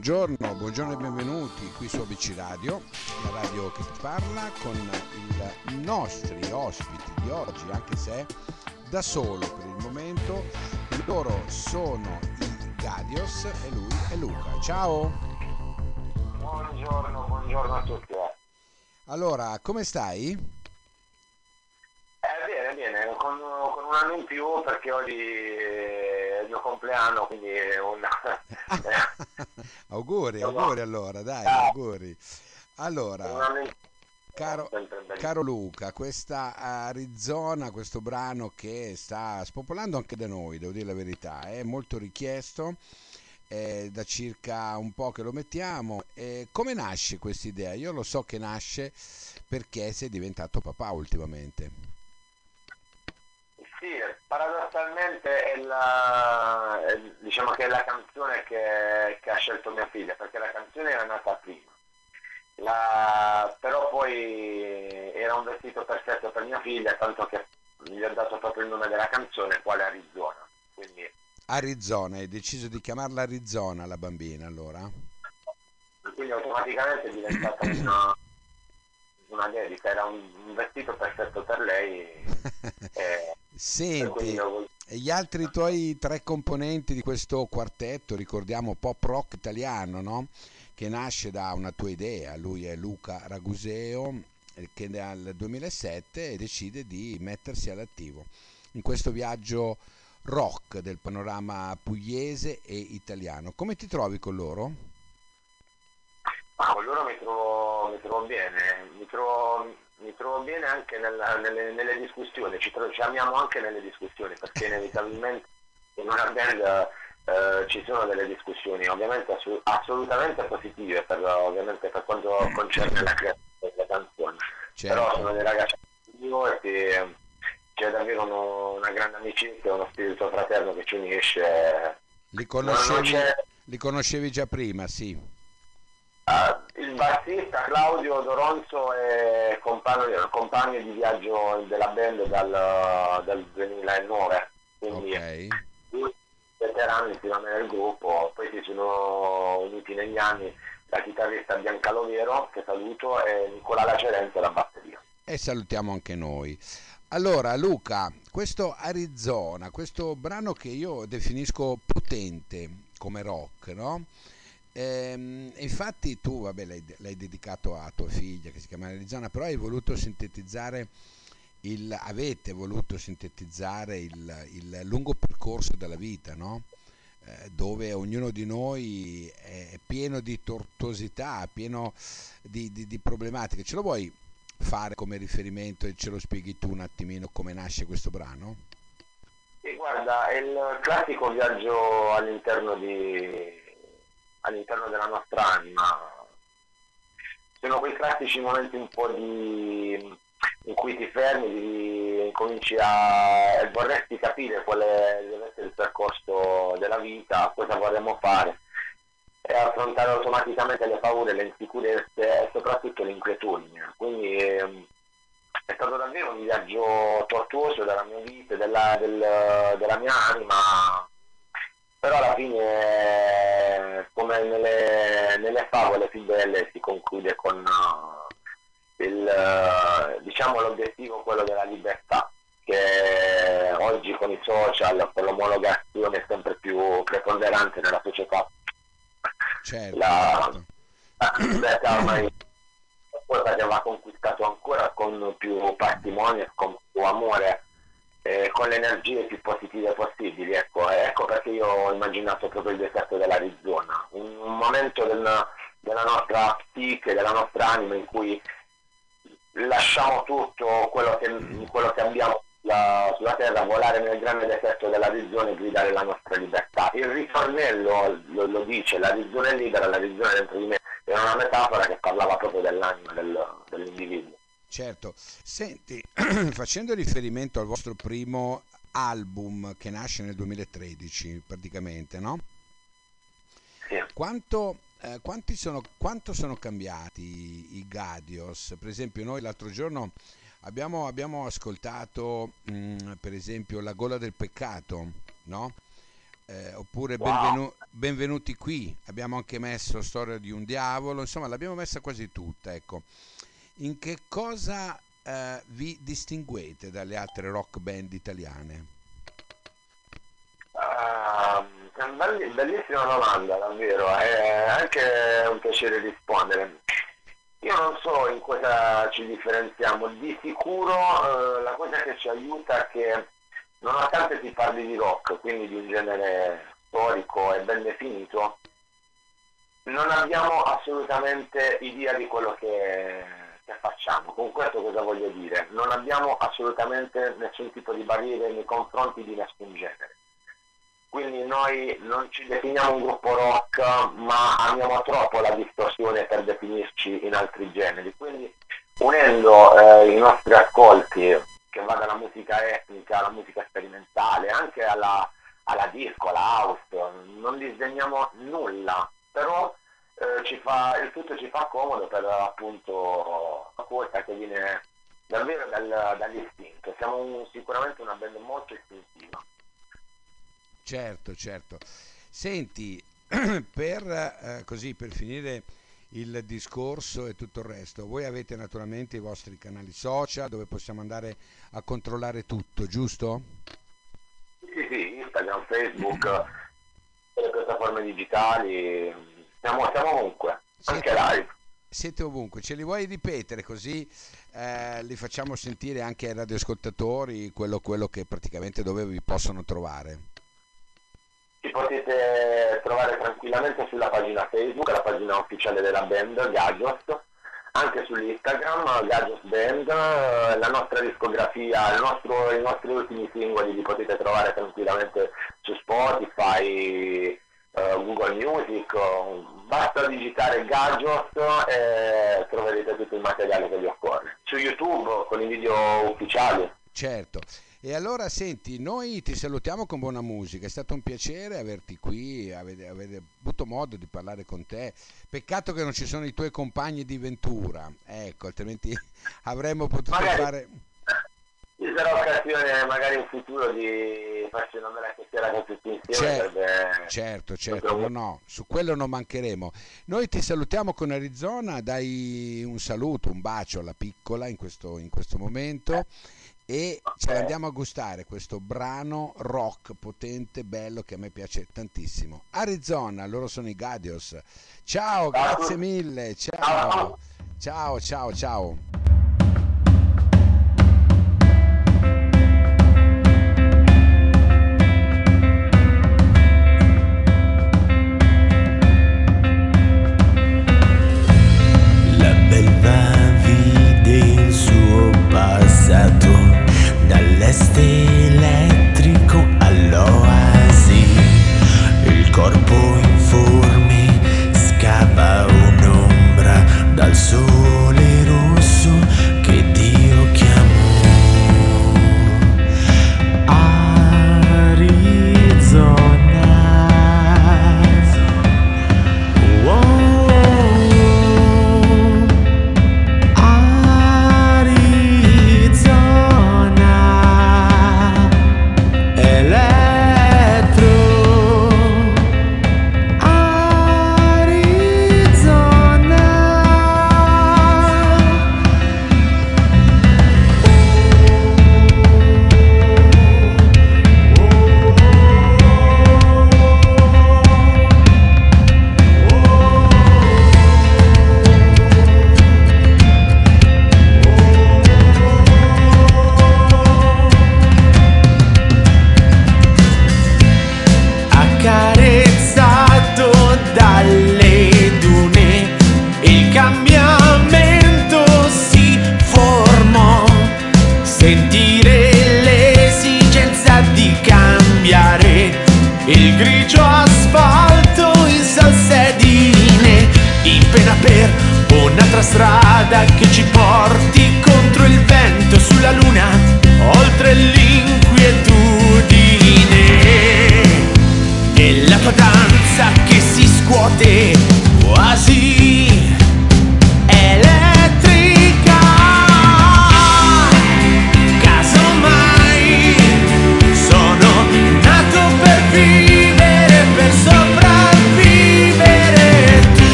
buongiorno, buongiorno e benvenuti qui su ABC Radio, la radio che ti parla con i nostri ospiti di oggi, anche se da solo per il momento. Loro sono i Gadios e lui è Luca. Ciao! Buongiorno, buongiorno a tutti. Allora, come stai? Eh, bene, bene, con, con un anno in più perché oggi mio compleanno, quindi è una... auguri, auguri allora, dai, Ah. auguri. Allora, un caro, caro Luca, questa Arizona, questo brano che sta spopolando anche da noi, devo dire la verità, è molto richiesto, è da circa un po' che lo mettiamo. E come nasce questa idea? Io lo so che nasce perché sei diventato papà ultimamente. Paradossalmente è la, è- diciamo che è la canzone che, che ha scelto mia figlia, perché la canzone era nata prima. La- però poi era un vestito perfetto per mia figlia, tanto che gli ho dato proprio il nome della canzone, quale Arizona. Quindi, Arizona, hai deciso di chiamarla Arizona la bambina allora? quindi automaticamente è diventata una, una dedica, era un, un vestito perfetto per lei. E Senti, e gli altri tuoi tre componenti di questo quartetto, ricordiamo pop rock italiano, no? Che nasce da una tua idea, lui è Luca Raguseo, eh, che nel 2007 decide di mettersi all'attivo in questo viaggio rock del panorama pugliese e italiano. Come ti trovi con loro? Ma con loro mi trovo, mi trovo bene, mi trovo, mi trovo bene anche nella- nelle, nelle discussioni, ci, tro- ci amiamo anche nelle discussioni perché inevitabilmente in una band eh, ci sono delle discussioni, ovviamente assu- assolutamente positive per, ovviamente per quanto concerne la creazione delle canzoni, però Certo. sono dei ragazzi diversi, c'è davvero uno- una grande amicizia, uno spirito fraterno che ci unisce. Li conoscevi, li conoscevi già prima, sì. Il bassista Claudio Doronzo è compagno, compagno di viaggio della band dal, dal 2009, quindi Ok. due veterani insieme nel gruppo, poi si sono uniti negli anni la chitarrista Bianca Lovero, che saluto, e Nicola Lacerenza alla batteria. E salutiamo anche noi. Allora, Luca, questo Arizona, questo brano che io definisco potente come rock, no? Ehm, infatti tu, vabbè, l'hai, l'hai dedicato a tua figlia che si chiama Arizona, però hai voluto sintetizzare il, avete voluto sintetizzare il, il lungo percorso della vita, no? Eh, dove ognuno di noi è pieno di tortuosità, pieno di, di- di problematiche. Ce lo vuoi fare come riferimento e ce lo spieghi tu un attimino come nasce questo brano? E guarda, è il classico viaggio all'interno, di, all'interno della nostra anima. Sono quei classici momenti un po' di in cui ti fermi, ti cominci a e vorresti capire qual è deve essere il percorso della vita, cosa vorremmo fare e affrontare automaticamente le paure, le insicurezze e soprattutto l'inquietudine. Quindi ehm, è stato davvero un viaggio tortuoso della mia vita, della, del- della mia anima, però alla fine, come nelle, nelle favole più belle, si conclude con eh, il, eh, diciamo, l'obiettivo, quello della libertà, che oggi con i social, con l'omologazione è sempre più preponderante nella società. Certo, La- certo. la libertà ormai è qualcosa che va conquistato ancora con più patrimonio, con più amore, eh, con le energie più positive possibili. Ecco, Eh, ecco perché io ho immaginato proprio il deserto dell'Arizona, un, un momento del- della nostra psiche, della nostra anima in cui lasciamo tutto quello che, quello che abbiamo sulla, sulla terra, volare nel grande deserto dell'Arizona e gridare la nostra libertà. Il ritornello lo, lo dice, l'Arizona è libera, l'Arizona è dentro di me, era una metafora che parlava proprio dell'anima del- dell'individuo. Certo. Senti, facendo riferimento al vostro primo album che nasce nel 2013, praticamente, no? Sì. Quanto, eh, quanti sono, quanto sono cambiati i, Gadios? Per esempio, noi l'altro giorno abbiamo, abbiamo ascoltato, mm, per esempio, La gola del peccato, no? Eh, oppure oppure wow. benvenu- benvenuti qui, abbiamo anche messo Storia di un diavolo, insomma l'abbiamo messa quasi tutta, ecco. In che cosa eh, vi distinguete dalle altre rock band italiane? Uh, bellissima domanda, davvero, è anche un piacere rispondere. Io non so in cosa ci differenziamo, di sicuro eh, la cosa che ci aiuta è che nonostante si parli di rock, quindi di un genere storico e ben definito, non abbiamo assolutamente idea di quello che, che, facciamo. Con questo cosa voglio dire? Non abbiamo assolutamente nessun tipo di barriere nei confronti di nessun genere. Quindi noi non ci definiamo un gruppo rock, ma amiamo troppo la distorsione per definirci in altri generi. Quindi unendo eh, i nostri ascolti che va dalla musica etnica alla musica sperimentale, anche alla, alla disco, alla house, non disegniamo nulla, però eh, fa, il tutto ci fa comodo per appunto la cosa che viene davvero dal, dall'istinto. Siamo un, sicuramente una band molto istintiva. Certo, certo. Senti, per, eh, così, per finire il discorso e tutto il resto. Voi avete naturalmente i vostri canali social dove possiamo andare a controllare tutto, giusto? Sì, sì, Instagram, Facebook, le piattaforme digitali, siamo, siamo ovunque, siete, anche live. Siete ovunque, ce li vuoi ripetere così eh, li facciamo sentire anche ai radioascoltatori quello, quello che praticamente dove vi possono trovare? ci potete trovare tranquillamente sulla pagina Facebook, la pagina ufficiale della band Gajos, anche sull'Instagram Gajos Band, la nostra discografia, nostro, i nostri ultimi singoli li potete trovare tranquillamente su Spotify, uh, Google Music, basta digitare Gajos e troverete tutto il materiale che vi occorre. Su YouTube con i video ufficiali. Certo. E allora senti, noi ti salutiamo con buona musica, è stato un piacere averti qui, avere, avere avuto modo di parlare con te. Peccato che non ci sono i tuoi compagni di Ventura, ecco, altrimenti avremmo potuto magari, fare... Ci sarà occasione magari in futuro di farci una bella chiacchierata tutti insieme. Certo, certo, certo no, no, su quello non mancheremo. Noi ti salutiamo con Arizona, dai un saluto, un bacio alla piccola in questo, in questo momento. Eh e ce l'andiamo a gustare questo brano rock potente, bello che a me piace tantissimo. Arizona, loro sono i Gadios. Ciao, grazie mille. Ciao. Ciao, ciao, ciao.